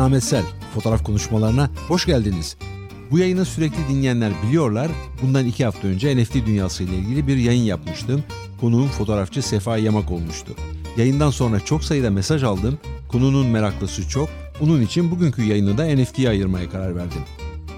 Ahmet Sel. Fotoğraf konuşmalarına hoş geldiniz. Bu yayını sürekli dinleyenler biliyorlar. Bundan iki hafta önce NFT dünyası ile ilgili bir yayın yapmıştım. Konuğum fotoğrafçı Sefa Yamak olmuştu. Yayından sonra çok sayıda mesaj aldım. Konunun meraklısı çok. Bunun için bugünkü yayını da NFT'ye ayırmaya karar verdim.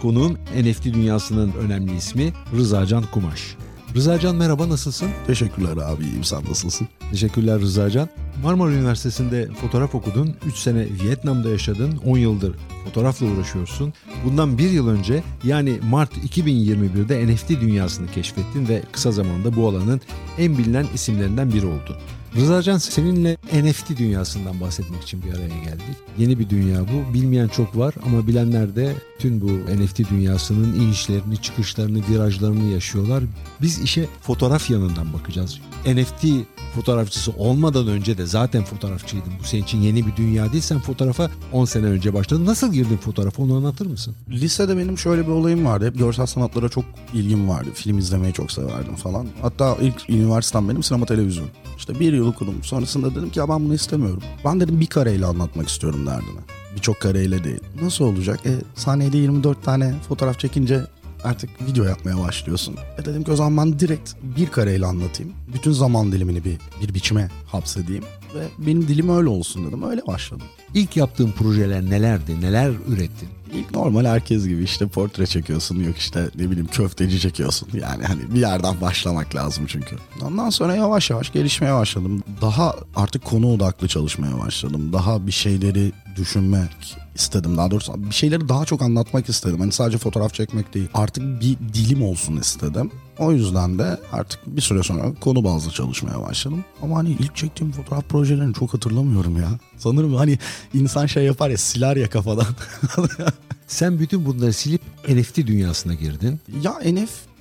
Konuğum NFT dünyasının önemli ismi Rızacan Kumaş. Rızacan merhaba nasılsın? Teşekkürler abi iyiyim sen nasılsın? Teşekkürler Rızacan. Marmara Üniversitesi'nde fotoğraf okudun. 3 sene Vietnam'da yaşadın. 10 yıldır fotoğrafla uğraşıyorsun. Bundan bir yıl önce yani Mart 2021'de NFT dünyasını keşfettin ve kısa zamanda bu alanın en bilinen isimlerinden biri oldun. Rızacan seninle NFT dünyasından bahsetmek için bir araya geldik. Yeni bir dünya bu. Bilmeyen çok var ama bilenler de tüm bu NFT dünyasının inişlerini, çıkışlarını, virajlarını yaşıyorlar. Biz işe fotoğraf yanından bakacağız. NFT fotoğrafçısı olmadan önce de zaten fotoğrafçıydın. Bu senin için yeni bir dünya değil. Sen fotoğrafa 10 sene önce başladın. Nasıl girdin fotoğrafa onu anlatır mısın? Lisede benim şöyle bir olayım vardı. Hep görsel sanatlara çok ilgim vardı. Film izlemeyi çok severdim falan. Hatta ilk üniversitem benim sinema televizyon. İşte bir yıl okudum. Sonrasında dedim ki ya ben bunu istemiyorum. Ben dedim bir kareyle anlatmak istiyorum derdimi. Birçok kareyle değil. Nasıl olacak? E, saniyede 24 tane fotoğraf çekince artık video yapmaya başlıyorsun. E dedim ki o zaman ben direkt bir kareyle anlatayım. Bütün zaman dilimini bir, bir biçime hapsedeyim. Ve benim dilim öyle olsun dedim. Öyle başladım. İlk yaptığın projeler nelerdi? Neler ürettin? İlk normal herkes gibi işte portre çekiyorsun yok işte ne bileyim köfteci çekiyorsun. Yani hani bir yerden başlamak lazım çünkü. Ondan sonra yavaş yavaş gelişmeye başladım. Daha artık konu odaklı çalışmaya başladım. Daha bir şeyleri düşünmek istedim. Daha doğrusu bir şeyleri daha çok anlatmak istedim. Hani sadece fotoğraf çekmek değil. Artık bir dilim olsun istedim. O yüzden de artık bir süre sonra konu bazlı çalışmaya başladım. Ama hani ilk çektiğim fotoğraf projelerini çok hatırlamıyorum ya. Sanırım hani insan şey yapar ya siler ya kafadan. Sen bütün bunları silip NFT dünyasına girdin. Ya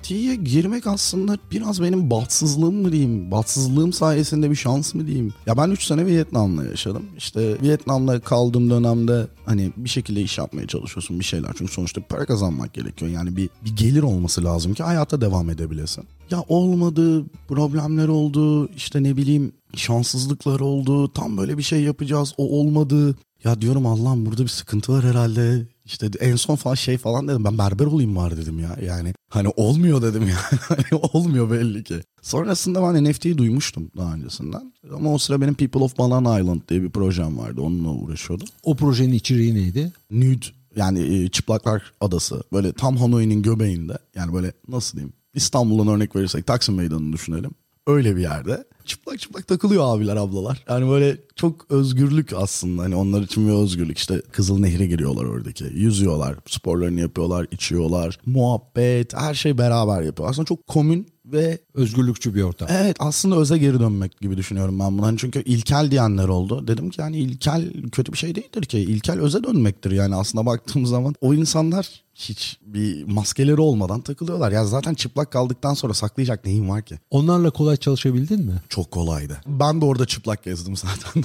NFT'ye girmek aslında biraz benim bahtsızlığım mı diyeyim, bahtsızlığım sayesinde bir şans mı diyeyim. Ya ben 3 sene Vietnam'da yaşadım. İşte Vietnam'da kaldığım dönemde hani bir şekilde iş yapmaya çalışıyorsun bir şeyler. Çünkü sonuçta para kazanmak gerekiyor. Yani bir, bir gelir olması lazım ki hayata devam edebilesin. Ya olmadı, problemler oldu, işte ne bileyim şanssızlıklar oldu. Tam böyle bir şey yapacağız, o olmadı. Ya diyorum Allah'ım burada bir sıkıntı var herhalde. İşte en son falan şey falan dedim ben berber olayım var dedim ya. Yani hani olmuyor dedim ya. Hani olmuyor belli ki. Sonrasında ben NFT'yi duymuştum daha öncesinden. Ama o sıra benim People of Banana Island diye bir projem vardı. Onunla uğraşıyordum. O projenin içeriği neydi? Nude yani Çıplaklar Adası. Böyle tam Hanoi'nin göbeğinde. Yani böyle nasıl diyeyim İstanbul'dan örnek verirsek Taksim Meydanı'nı düşünelim. Öyle bir yerde. Çıplak çıplak takılıyor abiler ablalar. Yani böyle çok özgürlük aslında. Hani onlar için bir özgürlük. İşte Kızıl Nehir'e giriyorlar oradaki. Yüzüyorlar, sporlarını yapıyorlar, içiyorlar. Muhabbet, her şey beraber yapıyor. Aslında çok komün ve özgürlükçü bir ortam. Evet aslında öze geri dönmek gibi düşünüyorum ben bunu. Hani çünkü ilkel diyenler oldu. Dedim ki yani ilkel kötü bir şey değildir ki. İlkel öze dönmektir yani aslında baktığım zaman. O insanlar hiç bir maskeleri olmadan takılıyorlar. Ya zaten çıplak kaldıktan sonra saklayacak neyin var ki? Onlarla kolay çalışabildin mi? Çok kolaydı. Ben de orada çıplak gezdim zaten.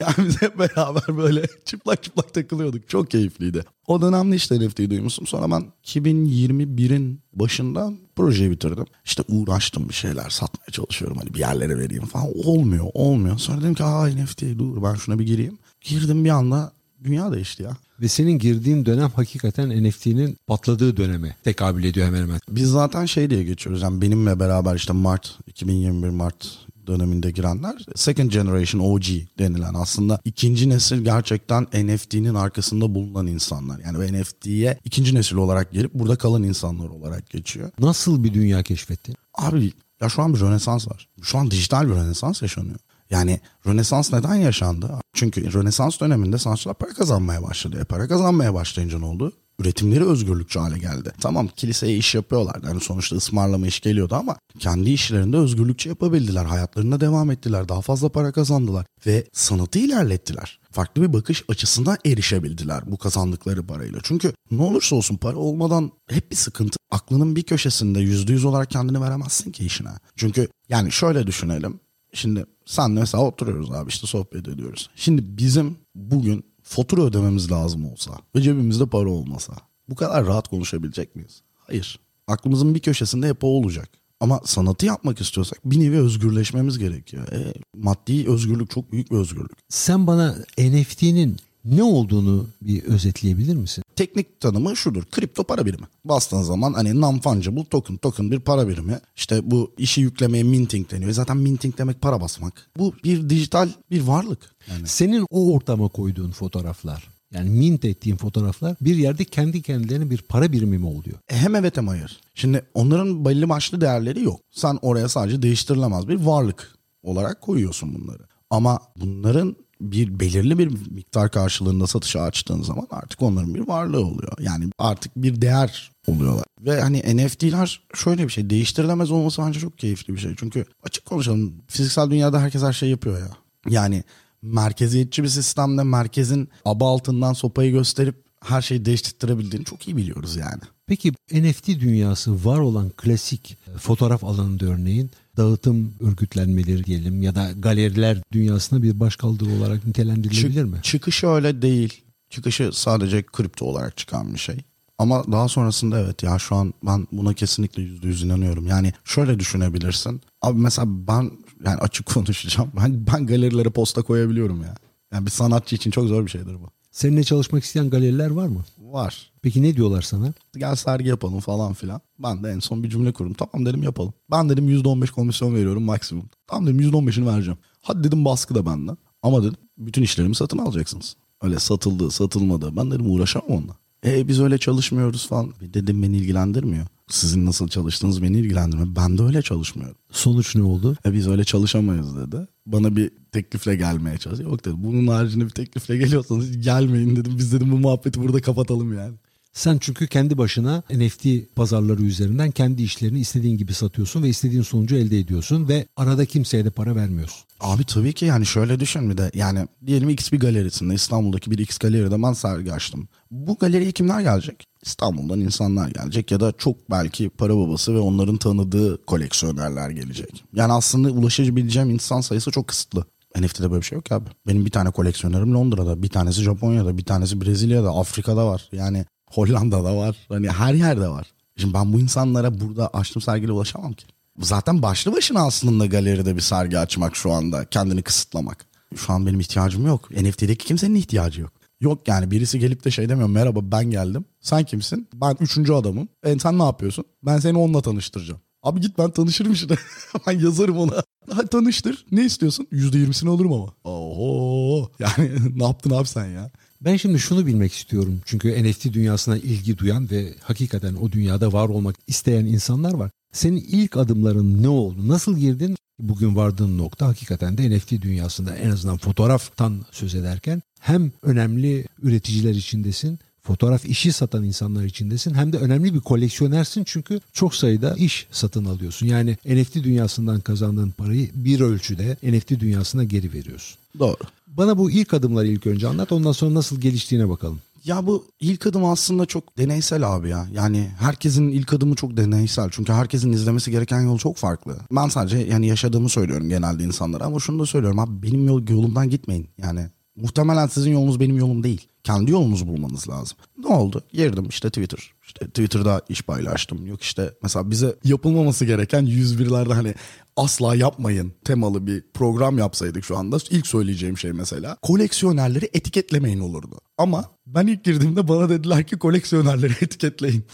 yani biz hep beraber böyle çıplak çıplak takılıyorduk. Çok keyifliydi. O dönemde işte NFT'yi duymuştum. Sonra ben 2021'in başında projeyi bitirdim. İşte uğraştım bir şeyler satmaya çalışıyorum. Hani bir yerlere vereyim falan. Olmuyor, olmuyor. Sonra dedim ki aa NFT dur ben şuna bir gireyim. Girdim bir anda dünya değişti ya. Ve senin girdiğin dönem hakikaten NFT'nin patladığı döneme tekabül ediyor hemen hemen. Biz zaten şey diye geçiyoruz. Yani benimle beraber işte Mart 2021 Mart döneminde girenler second generation OG denilen aslında ikinci nesil gerçekten NFT'nin arkasında bulunan insanlar. Yani NFT'ye ikinci nesil olarak gelip burada kalan insanlar olarak geçiyor. Nasıl bir dünya keşfettin? Abi ya şu an bir rönesans var. Şu an dijital bir rönesans yaşanıyor. Yani Rönesans neden yaşandı? Çünkü Rönesans döneminde sanatçılar para kazanmaya başladı. E para kazanmaya başlayınca ne oldu? Üretimleri özgürlükçü hale geldi. Tamam kiliseye iş yapıyorlardı. Yani sonuçta ısmarlama iş geliyordu ama kendi işlerinde özgürlükçü yapabildiler. Hayatlarına devam ettiler. Daha fazla para kazandılar. Ve sanatı ilerlettiler. Farklı bir bakış açısına erişebildiler bu kazandıkları parayla. Çünkü ne olursa olsun para olmadan hep bir sıkıntı. Aklının bir köşesinde yüzde yüz olarak kendini veremezsin ki işine. Çünkü yani şöyle düşünelim. Şimdi sen mesela oturuyoruz abi işte sohbet ediyoruz. Şimdi bizim bugün fatura ödememiz lazım olsa ve cebimizde para olmasa bu kadar rahat konuşabilecek miyiz? Hayır. Aklımızın bir köşesinde hep o olacak. Ama sanatı yapmak istiyorsak bir nevi özgürleşmemiz gerekiyor. E, maddi özgürlük çok büyük bir özgürlük. Sen bana NFT'nin Ne olduğunu bir özetleyebilir misin? Teknik tanımı şudur. Kripto para birimi. Bastığın zaman hani non-fungible token, token bir para birimi. İşte bu işi yüklemeye minting deniyor. Zaten minting demek para basmak. Bu bir dijital bir varlık. Yani Senin o ortama koyduğun fotoğraflar yani mint ettiğin fotoğraflar bir yerde kendi kendilerine bir para birimi mi oluyor? Hem evet hem hayır. Şimdi onların belli başlı değerleri yok. Sen oraya sadece değiştirilemez bir varlık olarak koyuyorsun bunları. Ama bunların bir belirli bir miktar karşılığında satışa açtığın zaman artık onların bir varlığı oluyor. Yani artık bir değer oluyorlar. Ve hani NFT'ler şöyle bir şey değiştirilemez olması bence çok keyifli bir şey. Çünkü açık konuşalım fiziksel dünyada herkes her şeyi yapıyor ya. Yani merkeziyetçi bir sistemde merkezin aba altından sopayı gösterip her şeyi değiştirebildiğini çok iyi biliyoruz yani. Peki NFT dünyası var olan klasik e, fotoğraf alanında örneğin dağıtım örgütlenmeleri diyelim ya da galeriler dünyasına bir başkaldırı olarak nitelendirilebilir mi? Çıkışı öyle değil. Çıkışı sadece kripto olarak çıkan bir şey. Ama daha sonrasında evet ya şu an ben buna kesinlikle yüzde yüz inanıyorum. Yani şöyle düşünebilirsin. Abi mesela ben yani açık konuşacağım. Ben, ben galerilere posta koyabiliyorum ya. Yani bir sanatçı için çok zor bir şeydir bu. Seninle çalışmak isteyen galeriler var mı? Var. Peki ne diyorlar sana? Gel sergi yapalım falan filan. Ben de en son bir cümle kurdum. Tamam dedim yapalım. Ben dedim %15 komisyon veriyorum maksimum. Tamam dedim %15'ini vereceğim. Hadi dedim baskı da benden. Ama dedim bütün işlerimi satın alacaksınız. Öyle satıldı satılmadı. Ben dedim uğraşamam onunla. E biz öyle çalışmıyoruz falan. Dedim beni ilgilendirmiyor. Sizin nasıl çalıştığınız beni ilgilendirmiyor. Ben de öyle çalışmıyorum. Sonuç ne oldu? E biz öyle çalışamayız dedi. Bana bir teklifle gelmeye çalışıyor. Yok dedim bunun haricinde bir teklifle geliyorsanız gelmeyin dedim. Biz dedim bu muhabbeti burada kapatalım yani. Sen çünkü kendi başına NFT pazarları üzerinden kendi işlerini istediğin gibi satıyorsun ve istediğin sonucu elde ediyorsun ve arada kimseye de para vermiyorsun. Abi tabii ki yani şöyle düşün bir de yani diyelim X bir galerisinde İstanbul'daki bir X galeride ben sergi açtım. Bu galeriye kimler gelecek? İstanbul'dan insanlar gelecek ya da çok belki para babası ve onların tanıdığı koleksiyonerler gelecek. Yani aslında ulaşabileceğim insan sayısı çok kısıtlı. NFT'de böyle bir şey yok abi. Benim bir tane koleksiyonerim Londra'da, bir tanesi Japonya'da, bir tanesi Brezilya'da, Afrika'da var. Yani Hollanda'da var. Hani her yerde var. Şimdi ben bu insanlara burada açtığım sergiyle ulaşamam ki. Zaten başlı başına aslında galeride bir sergi açmak şu anda. Kendini kısıtlamak. Şu an benim ihtiyacım yok. NFT'deki kimsenin ihtiyacı yok. Yok yani birisi gelip de şey demiyor merhaba ben geldim. Sen kimsin? Ben üçüncü adamım. E sen ne yapıyorsun? Ben seni onunla tanıştıracağım. Abi git ben tanışırım işte. ben yazarım ona. Hadi tanıştır. Ne istiyorsun? Yüzde yirmisini alırım ama. Oho. Yani ne yaptın abi sen ya? Ben şimdi şunu bilmek istiyorum. Çünkü NFT dünyasına ilgi duyan ve hakikaten o dünyada var olmak isteyen insanlar var. Senin ilk adımların ne oldu? Nasıl girdin? Bugün vardığın nokta hakikaten de NFT dünyasında en azından fotoğraftan söz ederken hem önemli üreticiler içindesin fotoğraf işi satan insanlar içindesin hem de önemli bir koleksiyonersin çünkü çok sayıda iş satın alıyorsun. Yani NFT dünyasından kazandığın parayı bir ölçüde NFT dünyasına geri veriyorsun. Doğru. Bana bu ilk adımları ilk önce anlat ondan sonra nasıl geliştiğine bakalım. Ya bu ilk adım aslında çok deneysel abi ya. Yani herkesin ilk adımı çok deneysel. Çünkü herkesin izlemesi gereken yol çok farklı. Ben sadece yani yaşadığımı söylüyorum genelde insanlara ama şunu da söylüyorum abi benim yol, yolumdan gitmeyin. Yani muhtemelen sizin yolunuz benim yolum değil. Kendi yolunuzu bulmanız lazım. Ne oldu? Girdim işte Twitter. İşte Twitter'da iş paylaştım. Yok işte mesela bize yapılmaması gereken 101'lerde hani asla yapmayın temalı bir program yapsaydık şu anda ilk söyleyeceğim şey mesela koleksiyonerleri etiketlemeyin olurdu. Ama ben ilk girdiğimde bana dediler ki koleksiyonerleri etiketleyin.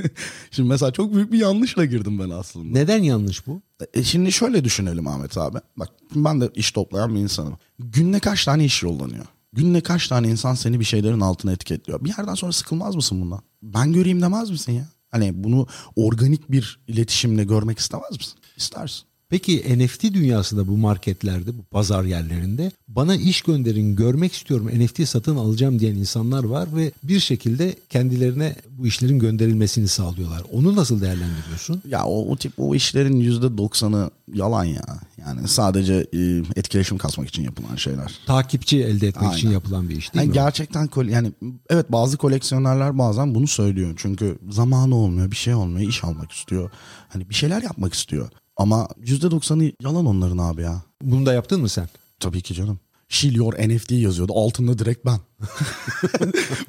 Şimdi mesela çok büyük bir yanlışla girdim ben aslında. Neden yanlış bu? E şimdi şöyle düşünelim Ahmet abi. Bak ben de iş toplayan bir insanım. Günde kaç tane iş yollanıyor? Günde kaç tane insan seni bir şeylerin altına etiketliyor? Bir yerden sonra sıkılmaz mısın bundan? Ben göreyim demez misin ya? Hani bunu organik bir iletişimle görmek istemez misin? İstersin. Peki NFT dünyasında bu marketlerde, bu pazar yerlerinde bana iş gönderin, görmek istiyorum, NFT satın alacağım diyen insanlar var ve bir şekilde kendilerine bu işlerin gönderilmesini sağlıyorlar. Onu nasıl değerlendiriyorsun? Ya o, o tip o işlerin yüzde doksanı yalan ya. Yani sadece e, etkileşim kasmak için yapılan şeyler. Takipçi elde etmek Aynen. için yapılan bir iş değil Yani mi? gerçekten yani evet bazı koleksiyonerler bazen bunu söylüyor. Çünkü zamanı olmuyor, bir şey olmuyor, iş almak istiyor. Hani bir şeyler yapmak istiyor. Ama %90'ı yalan onların abi ya. Bunu da yaptın mı sen? Tabii ki canım. Shill your NFT yazıyordu. Altında direkt ben.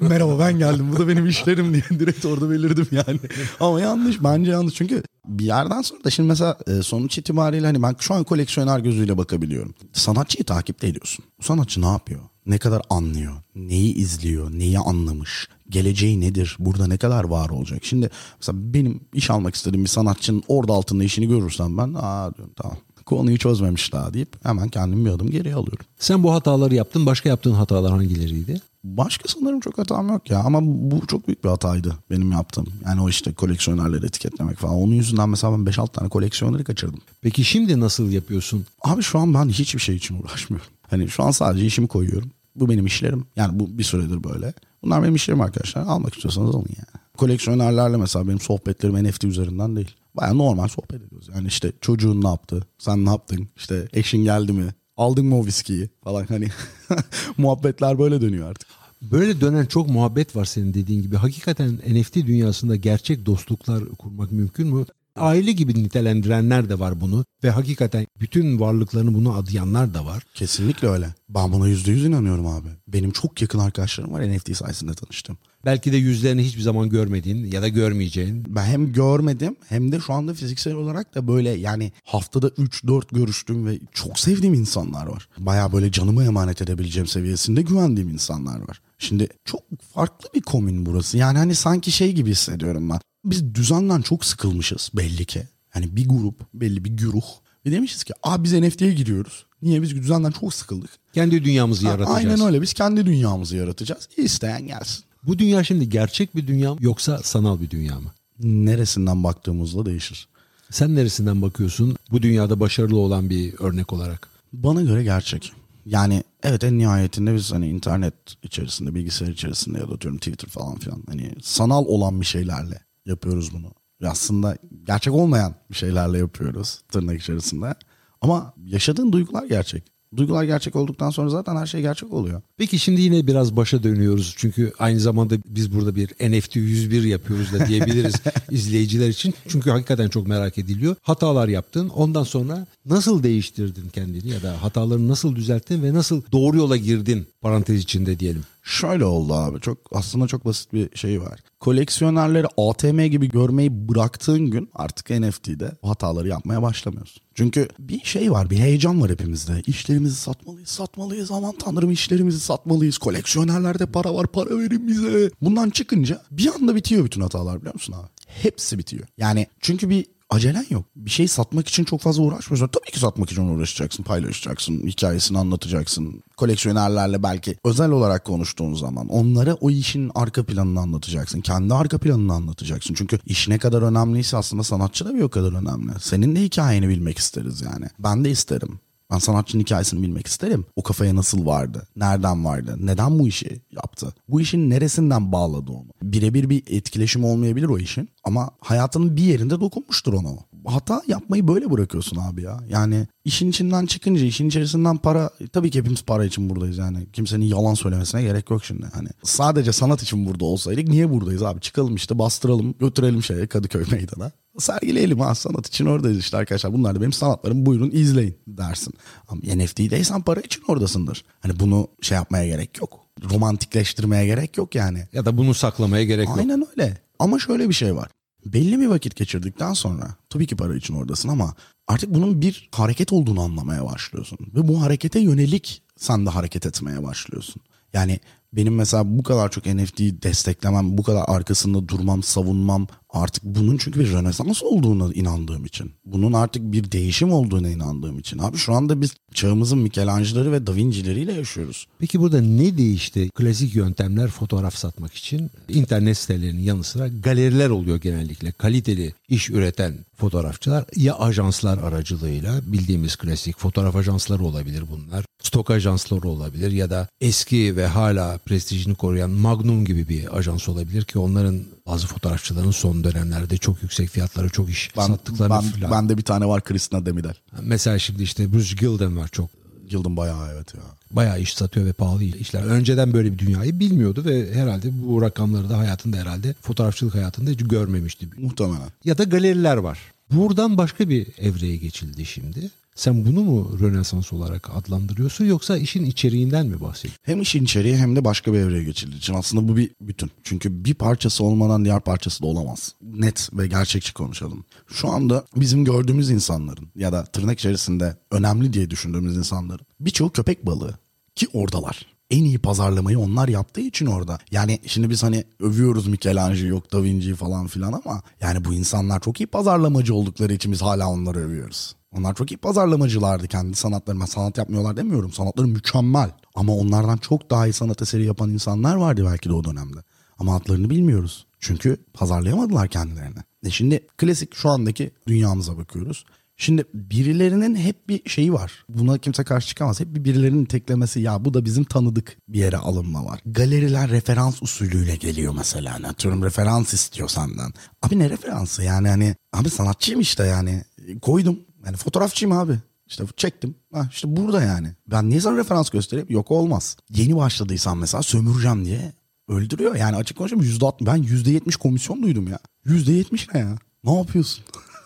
Merhaba ben geldim. Bu da benim işlerim diye direkt orada belirdim yani. Ama yanlış. Bence yanlış. Çünkü bir yerden sonra da şimdi mesela e, sonuç itibariyle hani ben şu an koleksiyoner gözüyle bakabiliyorum. Sanatçıyı takip de ediyorsun. Bu sanatçı ne yapıyor? Ne kadar anlıyor, neyi izliyor, neyi anlamış, geleceği nedir, burada ne kadar var olacak. Şimdi mesela benim iş almak istediğim bir sanatçının orada altında işini görürsem ben aa diyorum tamam konuyu çözmemiş daha deyip hemen kendimi bir adım geriye alıyorum. Sen bu hataları yaptın. Başka yaptığın hatalar hangileriydi? Başka sanırım çok hatam yok ya ama bu çok büyük bir hataydı benim yaptığım. Yani o işte koleksiyonerleri etiketlemek falan. Onun yüzünden mesela ben 5-6 tane koleksiyoneri kaçırdım. Peki şimdi nasıl yapıyorsun? Abi şu an ben hiçbir şey için uğraşmıyorum. Hani şu an sadece işimi koyuyorum. Bu benim işlerim. Yani bu bir süredir böyle. Bunlar benim işlerim arkadaşlar. Almak istiyorsanız alın yani. Koleksiyonerlerle mesela benim sohbetlerim NFT üzerinden değil. Baya normal sohbet ediyoruz. Yani işte çocuğun ne yaptı? Sen ne yaptın? İşte eşin geldi mi? Aldın mı o viskiyi? Falan hani muhabbetler böyle dönüyor artık. Böyle dönen çok muhabbet var senin dediğin gibi. Hakikaten NFT dünyasında gerçek dostluklar kurmak mümkün mü? Aile gibi nitelendirenler de var bunu ve hakikaten bütün varlıklarını bunu adayanlar da var. Kesinlikle öyle. Ben buna yüzde yüz inanıyorum abi. Benim çok yakın arkadaşlarım var NFT sayesinde tanıştım. Belki de yüzlerini hiçbir zaman görmediğin ya da görmeyeceğin. Ben hem görmedim hem de şu anda fiziksel olarak da böyle yani haftada 3-4 görüştüğüm ve çok sevdiğim insanlar var. Baya böyle canımı emanet edebileceğim seviyesinde güvendiğim insanlar var. Şimdi çok farklı bir komün burası. Yani hani sanki şey gibi hissediyorum ben. Biz düzenden çok sıkılmışız belli ki. Hani bir grup, belli bir güruh. Ve demişiz ki abi biz NFT'ye giriyoruz. Niye biz düzenden çok sıkıldık. Kendi dünyamızı yaratacağız. Aynen öyle biz kendi dünyamızı yaratacağız. İsteyen gelsin. Bu dünya şimdi gerçek bir dünya mı yoksa sanal bir dünya mı? Neresinden baktığımızda değişir. Sen neresinden bakıyorsun bu dünyada başarılı olan bir örnek olarak? Bana göre gerçek. Yani evet en nihayetinde biz hani internet içerisinde, bilgisayar içerisinde ya da diyorum Twitter falan filan hani sanal olan bir şeylerle yapıyoruz bunu. Aslında gerçek olmayan bir şeylerle yapıyoruz tırnak içerisinde. Ama yaşadığın duygular gerçek. Duygular gerçek olduktan sonra zaten her şey gerçek oluyor. Peki şimdi yine biraz başa dönüyoruz. Çünkü aynı zamanda biz burada bir NFT 101 yapıyoruz da diyebiliriz izleyiciler için. Çünkü hakikaten çok merak ediliyor. Hatalar yaptın. Ondan sonra nasıl değiştirdin kendini ya da hatalarını nasıl düzelttin ve nasıl doğru yola girdin parantez içinde diyelim. Şöyle oldu abi. Çok aslında çok basit bir şey var. Koleksiyonerleri ATM gibi görmeyi bıraktığın gün artık NFT'de bu hataları yapmaya başlamıyorsun. Çünkü bir şey var, bir heyecan var hepimizde. İşlerimizi satmalıyız, satmalıyız. Aman tanrım işlerimizi satmalıyız. Koleksiyonerlerde para var, para verin bize. Bundan çıkınca bir anda bitiyor bütün hatalar biliyor musun abi? Hepsi bitiyor. Yani çünkü bir acelen yok. Bir şey satmak için çok fazla uğraşmıyorsun. Tabii ki satmak için uğraşacaksın, paylaşacaksın, hikayesini anlatacaksın. Koleksiyonerlerle belki özel olarak konuştuğun zaman onlara o işin arka planını anlatacaksın. Kendi arka planını anlatacaksın. Çünkü iş ne kadar önemliyse aslında sanatçı da bir o kadar önemli. Senin de hikayeni bilmek isteriz yani. Ben de isterim. Ben sanatçının hikayesini bilmek isterim. O kafaya nasıl vardı? Nereden vardı? Neden bu işi yaptı? Bu işin neresinden bağladı onu? Birebir bir etkileşim olmayabilir o işin. Ama hayatının bir yerinde dokunmuştur ona o. Hata yapmayı böyle bırakıyorsun abi ya. Yani işin içinden çıkınca işin içerisinden para tabii ki hepimiz para için buradayız yani. Kimsenin yalan söylemesine gerek yok şimdi. Hani sadece sanat için burada olsaydık niye buradayız abi? Çıkalım işte bastıralım götürelim şeye Kadıköy meydana sergileyelim ha sanat için oradayız işte arkadaşlar. Bunlar da benim sanatlarım buyurun izleyin dersin. Ama NFT'deysen para için oradasındır. Hani bunu şey yapmaya gerek yok. Romantikleştirmeye gerek yok yani. Ya da bunu saklamaya gerek yok. Aynen öyle. Ama şöyle bir şey var. Belli bir vakit geçirdikten sonra tabii ki para için oradasın ama artık bunun bir hareket olduğunu anlamaya başlıyorsun. Ve bu harekete yönelik sen de hareket etmeye başlıyorsun. Yani benim mesela bu kadar çok NFT'yi desteklemem, bu kadar arkasında durmam, savunmam artık bunun çünkü bir rönesans olduğuna inandığım için. Bunun artık bir değişim olduğuna inandığım için. Abi şu anda biz çağımızın Michelangelo'ları ve Da Vinci'leriyle yaşıyoruz. Peki burada ne değişti? Klasik yöntemler fotoğraf satmak için internet sitelerinin yanı sıra galeriler oluyor genellikle. Kaliteli iş üreten fotoğrafçılar ya ajanslar aracılığıyla bildiğimiz klasik fotoğraf ajansları olabilir bunlar. Stok ajansları olabilir ya da eski ve hala prestijini koruyan Magnum gibi bir ajans olabilir ki onların bazı fotoğrafçıların son dönemlerde çok yüksek fiyatlara çok iş ben, sattıklarını ben, falan. Ben de bir tane var Christina Demidel. Mesela şimdi işte Bruce Gilden var çok. Gilden bayağı evet ya. Bayağı iş satıyor ve pahalı işler. Önceden böyle bir dünyayı bilmiyordu ve herhalde bu rakamları da hayatında herhalde fotoğrafçılık hayatında hiç görmemişti. Muhtemelen. Ya da galeriler var. Buradan başka bir evreye geçildi şimdi. Sen bunu mu Rönesans olarak adlandırıyorsun yoksa işin içeriğinden mi bahsediyorsun? Hem işin içeriği hem de başka bir evreye geçildiği için aslında bu bir bütün. Çünkü bir parçası olmadan diğer parçası da olamaz. Net ve gerçekçi konuşalım. Şu anda bizim gördüğümüz insanların ya da tırnak içerisinde önemli diye düşündüğümüz insanların birçoğu köpek balığı ki oradalar. En iyi pazarlamayı onlar yaptığı için orada. Yani şimdi biz hani övüyoruz Michelangelo yok Da Vinci'yi falan filan ama yani bu insanlar çok iyi pazarlamacı oldukları için biz hala onları övüyoruz. Onlar çok iyi pazarlamacılardı kendi sanatları. Ben sanat yapmıyorlar demiyorum. Sanatları mükemmel. Ama onlardan çok daha iyi sanat eseri yapan insanlar vardı belki de o dönemde. Ama adlarını bilmiyoruz. Çünkü pazarlayamadılar kendilerini. E şimdi klasik şu andaki dünyamıza bakıyoruz. Şimdi birilerinin hep bir şeyi var. Buna kimse karşı çıkamaz. Hep bir birilerinin teklemesi ya bu da bizim tanıdık bir yere alınma var. Galeriler referans usulüyle geliyor mesela. Atıyorum referans istiyor senden. Abi ne referansı yani hani abi sanatçıyım işte yani. Koydum. Yani fotoğrafçıyım abi. İşte çektim. Ha işte burada yani. Ben niye sana referans göstereyim? Yok olmaz. Yeni başladıysan mesela sömüreceğim diye öldürüyor. Yani açık konuşayım yüzde. Ben yüzde yetmiş komisyon duydum ya. Yüzde yetmiş ne ya? Ne yapıyorsun?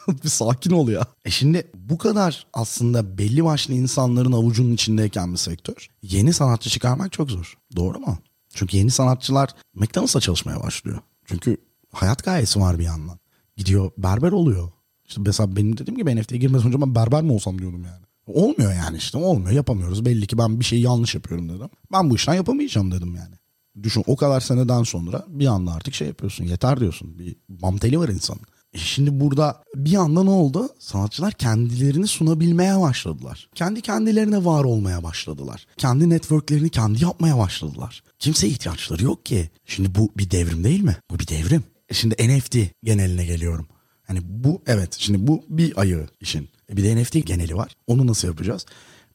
bir sakin ol ya. E şimdi bu kadar aslında belli başlı insanların avucunun içindeyken bir sektör. Yeni sanatçı çıkarmak çok zor. Doğru mu? Çünkü yeni sanatçılar McDonald's'a çalışmaya başlıyor. Çünkü hayat gayesi var bir yandan. Gidiyor berber oluyor. İşte mesela benim dediğim gibi NFT'ye girmeden önce ben berber mi olsam diyordum yani. Olmuyor yani işte olmuyor yapamıyoruz. Belli ki ben bir şeyi yanlış yapıyorum dedim. Ben bu işten yapamayacağım dedim yani. Düşün o kadar seneden sonra bir anda artık şey yapıyorsun yeter diyorsun. Bir bam var insanın. E şimdi burada bir anda ne oldu? Sanatçılar kendilerini sunabilmeye başladılar. Kendi kendilerine var olmaya başladılar. Kendi networklerini kendi yapmaya başladılar. Kimse ihtiyaçları yok ki. Şimdi bu bir devrim değil mi? Bu bir devrim. E şimdi NFT geneline geliyorum. Hani bu evet şimdi bu bir ayı işin. E bir de NFT geneli var. Onu nasıl yapacağız?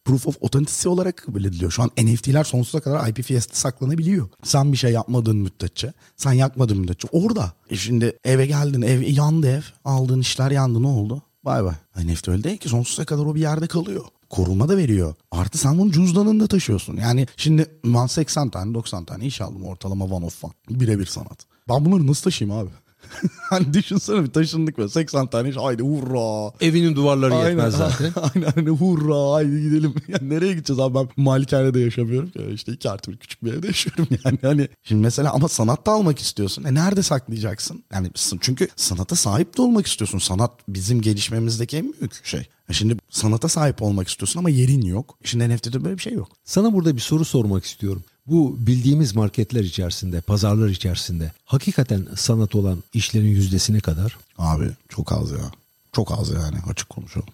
proof of authenticity olarak kabul ediliyor. Şu an NFT'ler sonsuza kadar IPFS'te saklanabiliyor. Sen bir şey yapmadığın müddetçe, sen yakmadığın müddetçe orada. E şimdi eve geldin, ev yandı ev, aldığın işler yandı ne oldu? Bay bay. NFT öyle değil ki sonsuza kadar o bir yerde kalıyor. Koruma da veriyor. Artı sen bunu cüzdanında taşıyorsun. Yani şimdi ben 80 tane 90 tane iş aldım ortalama one of one. Birebir sanat. Ben bunları nasıl taşıyayım abi? hani düşünsene bir taşındık ve 80 tane iş haydi hurra. Evinin duvarları aynen, yetmez zaten. aynen hani hurra haydi gidelim. Yani nereye gideceğiz abi ben malikanede yaşamıyorum ki. İşte iki artı bir küçük bir evde yaşıyorum yani. Hani şimdi mesela ama sanatta almak istiyorsun. E nerede saklayacaksın? Yani çünkü sanata sahip de olmak istiyorsun. Sanat bizim gelişmemizdeki en büyük şey. E şimdi sanata sahip olmak istiyorsun ama yerin yok. Şimdi NFT'de böyle bir şey yok. Sana burada bir soru sormak istiyorum. Bu bildiğimiz marketler içerisinde, pazarlar içerisinde hakikaten sanat olan işlerin yüzdesine kadar? Abi çok az ya. Çok az yani açık konuşalım.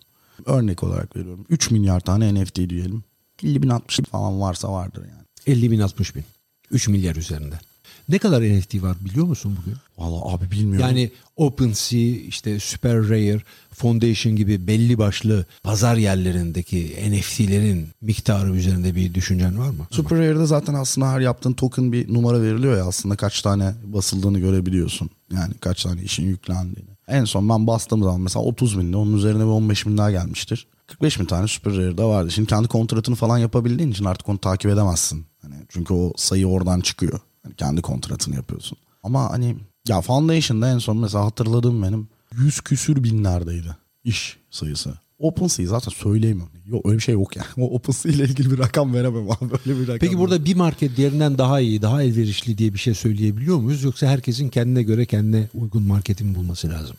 Örnek olarak veriyorum. 3 milyar tane NFT diyelim. 50 bin 60 bin falan varsa vardır yani. 50 bin 60 bin. 3 milyar üzerinde. Ne kadar NFT var biliyor musun bugün? Valla abi bilmiyorum. Yani OpenSea, işte Super Rare, Foundation gibi belli başlı pazar yerlerindeki NFT'lerin miktarı üzerinde bir düşüncen var mı? Super Rare'de zaten aslında her yaptığın token bir numara veriliyor ya aslında kaç tane basıldığını görebiliyorsun. Yani kaç tane işin yüklendiğini. En son ben bastığım zaman mesela 30 binde onun üzerine bir 15 bin daha gelmiştir. 45 bin tane Super Rare'da vardı. Şimdi kendi kontratını falan yapabildiğin için artık onu takip edemezsin. Hani çünkü o sayı oradan çıkıyor. Yani kendi kontratını yapıyorsun. Ama hani ya Foundation'da en son mesela hatırladığım benim 100 küsür binlerdeydi iş sayısı. OpenSea zaten söyleyemiyorum. Yok öyle bir şey yok yani. O OpenSea ile ilgili bir rakam veremem abi. Böyle bir rakam Peki burada bir market diğerinden daha iyi, daha elverişli diye bir şey söyleyebiliyor muyuz? Yoksa herkesin kendine göre kendine uygun marketi mi bulması lazım?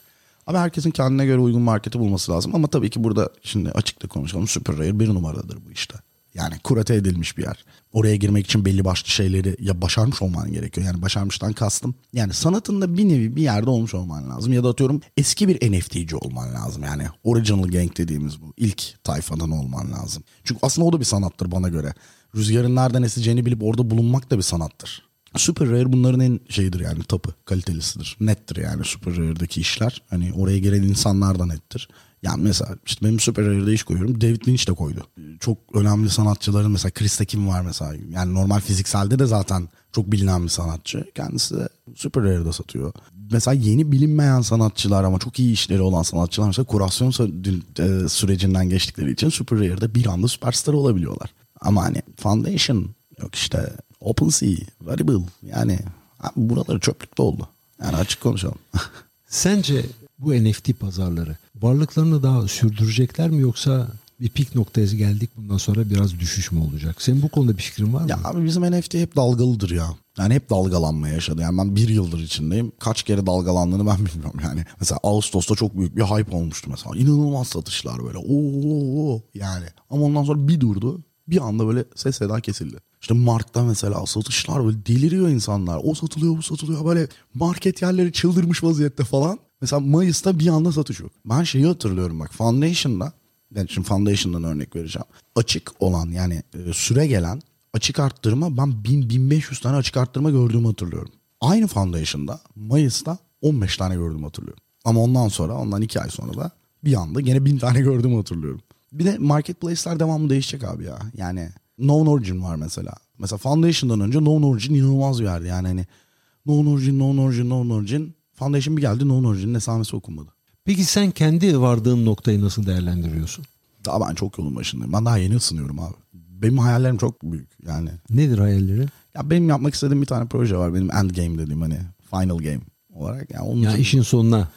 Ama herkesin kendine göre uygun marketi bulması lazım. Ama tabii ki burada şimdi açıkta konuşalım. Super Rare bir numaradır bu işte. Yani kurate edilmiş bir yer. Oraya girmek için belli başlı şeyleri ya başarmış olman gerekiyor. Yani başarmıştan kastım. Yani sanatında bir nevi bir yerde olmuş olman lazım. Ya da atıyorum eski bir NFT'ci olman lazım. Yani original gang dediğimiz bu. ilk tayfadan olman lazım. Çünkü aslında o da bir sanattır bana göre. Rüzgarın nereden eseceğini bilip orada bulunmak da bir sanattır. Super Rare bunların en şeyidir yani tapı kalitelisidir. Nettir yani Super Rare'deki işler. Hani oraya giren insanlar da nettir. Yani mesela işte benim Super Rare'de iş koyuyorum. David Lynch de koydu. Çok önemli sanatçıların mesela Chris Tekin var mesela. Yani normal fizikselde de zaten çok bilinen bir sanatçı. Kendisi de Super Rare'da satıyor. Mesela yeni bilinmeyen sanatçılar ama çok iyi işleri olan sanatçılar mesela kurasyon e, sürecinden geçtikleri için Super Rare'da bir anda süperstar olabiliyorlar. Ama hani Foundation yok işte OpenSea, Variable yani buraları çöplükte oldu. Yani açık konuşalım. Sence bu NFT pazarları varlıklarını daha sürdürecekler mi yoksa bir pik noktaya geldik bundan sonra biraz düşüş mü olacak? Senin bu konuda bir fikrin var mı? Ya abi bizim NFT hep dalgalıdır ya. Yani hep dalgalanma yaşadı. Yani ben bir yıldır içindeyim. Kaç kere dalgalandığını ben bilmiyorum yani. Mesela Ağustos'ta çok büyük bir hype olmuştu mesela. İnanılmaz satışlar böyle. Oo yani. Ama ondan sonra bir durdu. Bir anda böyle ses eda kesildi. İşte Mart'ta mesela satışlar böyle deliriyor insanlar. O satılıyor bu satılıyor böyle market yerleri çıldırmış vaziyette falan. Mesela Mayıs'ta bir anda satış yok. Ben şeyi hatırlıyorum bak Foundation'da ben şimdi Foundation'dan örnek vereceğim. Açık olan yani e, süre gelen açık arttırma ben 1000-1500 tane açık arttırma gördüğümü hatırlıyorum. Aynı Foundation'da Mayıs'ta 15 tane gördüm hatırlıyorum. Ama ondan sonra ondan 2 ay sonra da bir anda gene 1000 tane gördüm hatırlıyorum. Bir de marketplace'ler devamlı değişecek abi ya. Yani Known Origin var mesela. Mesela Foundation'dan önce Known Origin inanılmaz bir yerdi. Yani hani Known Origin, Known Origin, Known Origin. Foundation bir geldi Known Origin'in esamesi okunmadı. Peki sen kendi vardığın noktayı nasıl değerlendiriyorsun? Daha ben çok yolun başındayım. Ben daha yeni ısınıyorum abi. Benim hayallerim çok büyük yani. Nedir hayalleri? Ya benim yapmak istediğim bir tane proje var. Benim end game dediğim hani final game olarak. Yani onun Ya için- işin sonuna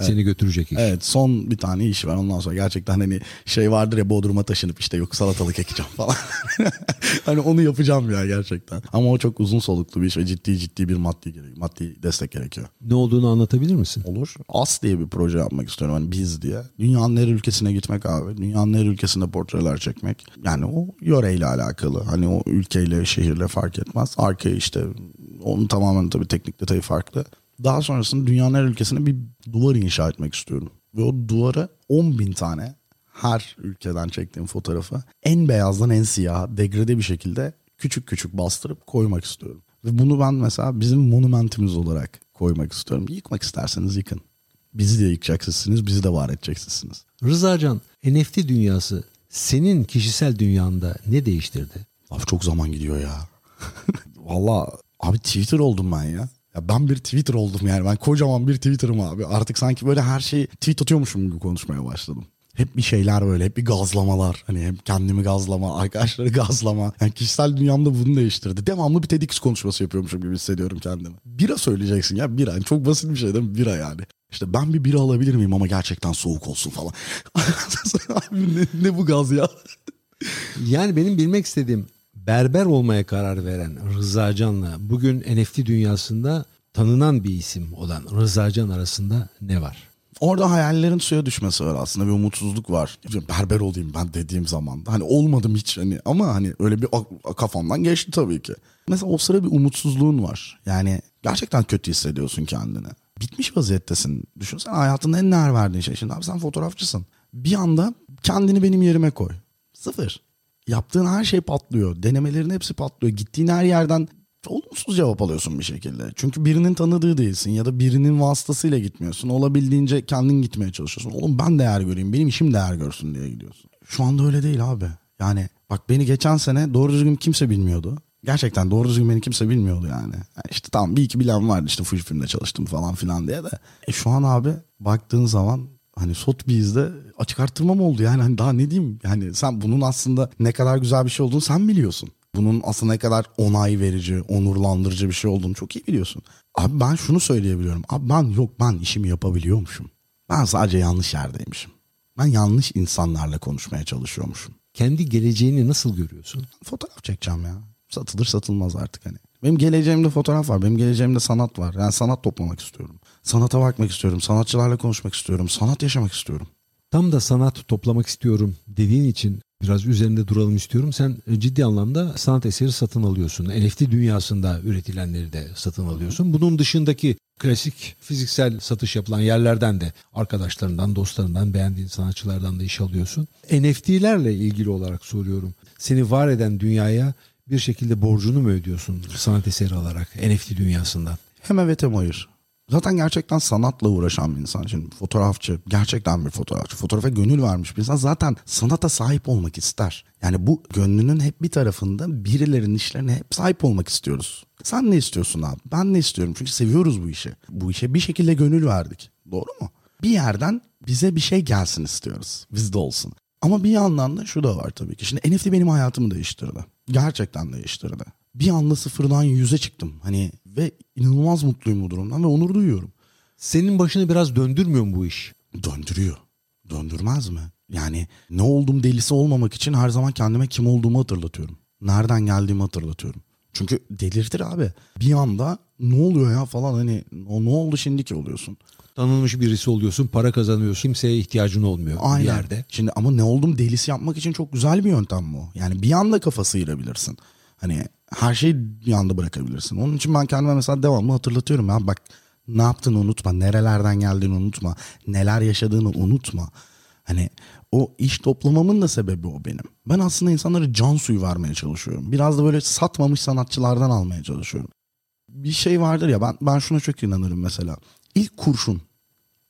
seni götürecek iş. Evet son bir tane iş var ondan sonra gerçekten hani şey vardır ya Bodrum'a taşınıp işte yok salatalık ekeceğim falan. hani onu yapacağım ya gerçekten. Ama o çok uzun soluklu bir iş ve ciddi ciddi bir maddi gerek, maddi destek gerekiyor. Ne olduğunu anlatabilir misin? Olur. As diye bir proje yapmak istiyorum hani biz diye. Dünyanın her ülkesine gitmek abi. Dünyanın her ülkesinde portreler çekmek. Yani o yöreyle alakalı. Hani o ülkeyle şehirle fark etmez. Arkaya işte onun tamamen tabii teknik detayı farklı. Daha sonrasında dünyanın her ülkesine bir duvar inşa etmek istiyorum. Ve o duvara 10 bin tane her ülkeden çektiğim fotoğrafı en beyazdan en siyaha degrade bir şekilde küçük küçük bastırıp koymak istiyorum. Ve bunu ben mesela bizim monumentimiz olarak koymak istiyorum. Yıkmak isterseniz yıkın. Bizi de yıkacaksınız, bizi de var edeceksiniz. Rızacan, NFT dünyası senin kişisel dünyanda ne değiştirdi? Abi çok zaman gidiyor ya. Valla abi Twitter oldum ben ya. Ya ben bir Twitter oldum yani. Ben kocaman bir Twitter'ım abi. Artık sanki böyle her şeyi tweet atıyormuşum gibi konuşmaya başladım. Hep bir şeyler böyle, hep bir gazlamalar. Hani hem kendimi gazlama, arkadaşları gazlama. Yani kişisel dünyamda bunu değiştirdi. Devamlı bir TEDx konuşması yapıyormuşum gibi hissediyorum kendimi. Bira söyleyeceksin ya bira. Yani çok basit bir şey değil mi? Bira yani. İşte ben bir bira alabilir miyim ama gerçekten soğuk olsun falan. abi ne, ne bu gaz ya? Yani benim bilmek istediğim berber olmaya karar veren Rıza Can'la bugün NFT dünyasında tanınan bir isim olan Rıza Can arasında ne var? Orada hayallerin suya düşmesi var aslında bir umutsuzluk var. Berber olayım ben dediğim zaman. Hani olmadım hiç hani ama hani öyle bir kafamdan geçti tabii ki. Mesela o sıra bir umutsuzluğun var. Yani gerçekten kötü hissediyorsun kendini. Bitmiş vaziyettesin. Düşünsene hayatında en değer verdiğin şey. Şimdi abi sen fotoğrafçısın. Bir anda kendini benim yerime koy. Sıfır. Yaptığın her şey patlıyor. Denemelerin hepsi patlıyor. Gittiğin her yerden olumsuz cevap alıyorsun bir şekilde. Çünkü birinin tanıdığı değilsin ya da birinin vasıtasıyla gitmiyorsun. Olabildiğince kendin gitmeye çalışıyorsun. Oğlum ben değer göreyim, benim işim değer görsün diye gidiyorsun. Şu anda öyle değil abi. Yani bak beni geçen sene doğru düzgün kimse bilmiyordu. Gerçekten doğru düzgün beni kimse bilmiyordu yani. yani işte tamam bir iki bilen vardı işte Fujifilm'de çalıştım falan filan diye de. E şu an abi baktığın zaman hani Sotheby's'de açık arttırma mı oldu yani hani daha ne diyeyim yani sen bunun aslında ne kadar güzel bir şey olduğunu sen biliyorsun. Bunun aslında ne kadar onay verici, onurlandırıcı bir şey olduğunu çok iyi biliyorsun. Abi ben şunu söyleyebiliyorum. Abi ben yok ben işimi yapabiliyormuşum. Ben sadece yanlış yerdeymişim. Ben yanlış insanlarla konuşmaya çalışıyormuşum. Kendi geleceğini nasıl görüyorsun? Fotoğraf çekeceğim ya. Satılır satılmaz artık hani. Benim geleceğimde fotoğraf var. Benim geleceğimde sanat var. Yani sanat toplamak istiyorum. Sanata bakmak istiyorum. Sanatçılarla konuşmak istiyorum. Sanat yaşamak istiyorum. Tam da sanat toplamak istiyorum dediğin için biraz üzerinde duralım istiyorum. Sen ciddi anlamda sanat eseri satın alıyorsun. NFT dünyasında üretilenleri de satın alıyorsun. Bunun dışındaki klasik fiziksel satış yapılan yerlerden de arkadaşlarından, dostlarından, beğendiğin sanatçılardan da iş alıyorsun. NFT'lerle ilgili olarak soruyorum. Seni var eden dünyaya bir şekilde borcunu mu ödüyorsun sanat eseri alarak NFT dünyasından? Hem evet hem hayır. Zaten gerçekten sanatla uğraşan bir insan. Şimdi fotoğrafçı, gerçekten bir fotoğrafçı. Fotoğrafa gönül vermiş bir insan zaten sanata sahip olmak ister. Yani bu gönlünün hep bir tarafında birilerinin işlerine hep sahip olmak istiyoruz. Sen ne istiyorsun abi? Ben ne istiyorum? Çünkü seviyoruz bu işi. Bu işe bir şekilde gönül verdik. Doğru mu? Bir yerden bize bir şey gelsin istiyoruz. Bizde olsun. Ama bir yandan da şu da var tabii ki. Şimdi NFT benim hayatımı değiştirdi. Gerçekten değiştirdi. Bir anda sıfırdan yüze çıktım. Hani ve inanılmaz mutluyum bu durumdan ve onur duyuyorum. Senin başını biraz döndürmüyor mu bu iş? Döndürüyor. Döndürmez mi? Yani ne oldum delisi olmamak için her zaman kendime kim olduğumu hatırlatıyorum. Nereden geldiğimi hatırlatıyorum. Çünkü delirtir abi. Bir anda ne oluyor ya falan hani o ne oldu şimdi ki oluyorsun. Tanınmış birisi oluyorsun, para kazanıyorsun. Kimseye ihtiyacın olmuyor Aynen. bir yerde. Şimdi ama ne oldum delisi yapmak için çok güzel bir yöntem bu. Yani bir anda kafasıyla bilirsin. Hani her şeyi bir anda bırakabilirsin. Onun için ben kendime mesela devamlı hatırlatıyorum ya bak ne yaptığını unutma, nerelerden geldiğini unutma, neler yaşadığını unutma. Hani o iş toplamamın da sebebi o benim. Ben aslında insanlara can suyu vermeye çalışıyorum. Biraz da böyle satmamış sanatçılardan almaya çalışıyorum. Bir şey vardır ya ben ben şuna çok inanırım mesela. İlk kurşun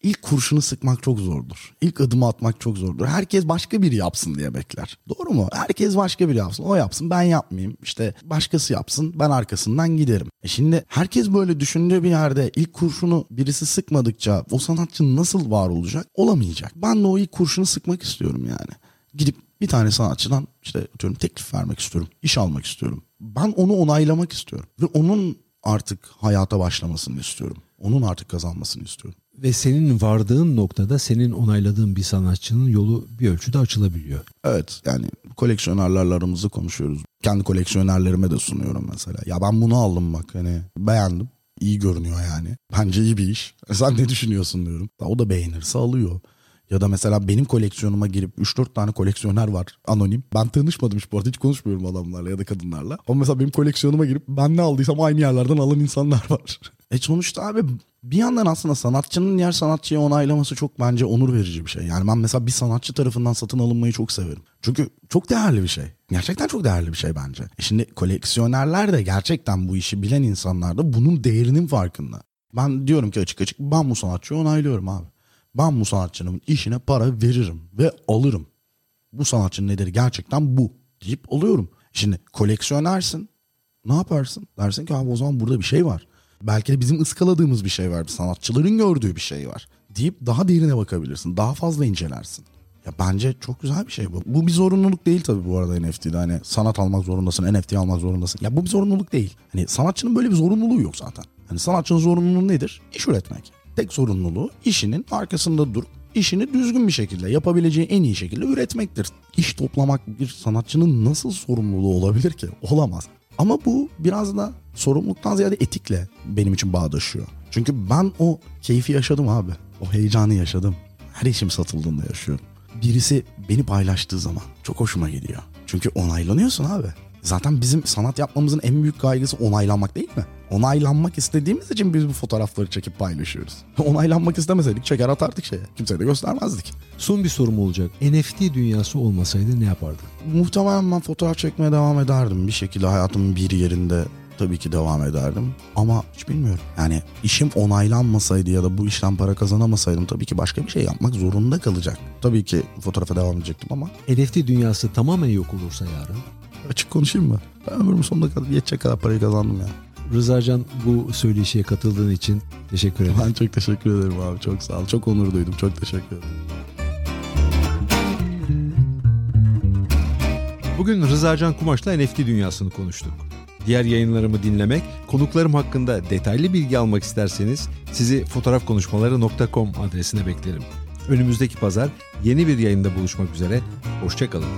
İlk kurşunu sıkmak çok zordur. İlk adımı atmak çok zordur. Herkes başka biri yapsın diye bekler. Doğru mu? Herkes başka biri yapsın. O yapsın ben yapmayayım. İşte başkası yapsın ben arkasından giderim. E şimdi herkes böyle düşündüğü bir yerde ilk kurşunu birisi sıkmadıkça o sanatçı nasıl var olacak? Olamayacak. Ben de o ilk kurşunu sıkmak istiyorum yani. Gidip bir tane sanatçıdan işte atıyorum teklif vermek istiyorum. iş almak istiyorum. Ben onu onaylamak istiyorum. Ve onun artık hayata başlamasını istiyorum. Onun artık kazanmasını istiyorum. Ve senin vardığın noktada senin onayladığın bir sanatçının yolu bir ölçüde açılabiliyor. Evet yani koleksiyonerlerle aramızda konuşuyoruz. Kendi koleksiyonerlerime de sunuyorum mesela. Ya ben bunu aldım bak hani beğendim. İyi görünüyor yani. Bence iyi bir iş. Sen ne düşünüyorsun diyorum. O da beğenirse alıyor. Ya da mesela benim koleksiyonuma girip 3-4 tane koleksiyoner var anonim. Ben tanışmadım hiç bu arada hiç konuşmuyorum adamlarla ya da kadınlarla. Ama mesela benim koleksiyonuma girip ben ne aldıysam aynı yerlerden alan insanlar var. E sonuçta abi bir yandan aslında sanatçının diğer sanatçıya onaylaması çok bence onur verici bir şey. Yani ben mesela bir sanatçı tarafından satın alınmayı çok severim. Çünkü çok değerli bir şey. Gerçekten çok değerli bir şey bence. E şimdi koleksiyonerler de gerçekten bu işi bilen insanlar da bunun değerinin farkında. Ben diyorum ki açık açık ben bu sanatçıyı onaylıyorum abi. Ben bu sanatçının işine para veririm ve alırım. Bu sanatçının nedeni gerçekten bu deyip alıyorum. Şimdi koleksiyonersin. Ne yaparsın? Dersin ki abi o zaman burada bir şey var. Belki de bizim ıskaladığımız bir şey var. Sanatçıların gördüğü bir şey var. Deyip daha derine bakabilirsin. Daha fazla incelersin. Ya bence çok güzel bir şey bu. Bu bir zorunluluk değil tabii bu arada NFT'de. Hani sanat almak zorundasın, NFT almak zorundasın. Ya bu bir zorunluluk değil. Hani sanatçının böyle bir zorunluluğu yok zaten. Hani sanatçının zorunluluğu nedir? İş üretmek. Tek zorunluluğu işinin arkasında durup işini düzgün bir şekilde yapabileceği en iyi şekilde üretmektir. İş toplamak bir sanatçının nasıl sorumluluğu olabilir ki? Olamaz. Ama bu biraz da sorumluluktan ziyade etikle benim için bağdaşıyor. Çünkü ben o keyfi yaşadım abi. O heyecanı yaşadım. Her işim satıldığında yaşıyorum. Birisi beni paylaştığı zaman çok hoşuma gidiyor. Çünkü onaylanıyorsun abi. Zaten bizim sanat yapmamızın en büyük kaygısı onaylanmak değil mi? Onaylanmak istediğimiz için biz bu fotoğrafları çekip paylaşıyoruz. Onaylanmak istemeseydik çeker atardık şeye. Kimseye de göstermezdik. Son bir sorum olacak. NFT dünyası olmasaydı ne yapardın? Muhtemelen ben fotoğraf çekmeye devam ederdim. Bir şekilde hayatımın bir yerinde tabii ki devam ederdim. Ama hiç bilmiyorum. Yani işim onaylanmasaydı ya da bu işten para kazanamasaydım tabii ki başka bir şey yapmak zorunda kalacak. Tabii ki fotoğrafa devam edecektim ama. NFT dünyası tamamen yok olursa yarın? Açık konuşayım mı? Ben ömrümün sonuna kadar yetecek kadar parayı kazandım ya. Rızacan bu söyleşiye katıldığın için teşekkür ederim. Ben çok teşekkür ederim abi. Çok sağ ol. Çok onur duydum. Çok teşekkür ederim. Bugün Rızacan Kumaş'la NFT dünyasını konuştuk. Diğer yayınlarımı dinlemek, konuklarım hakkında detaylı bilgi almak isterseniz sizi fotoğrafkonuşmaları.com adresine beklerim. Önümüzdeki pazar yeni bir yayında buluşmak üzere. Hoşçakalın.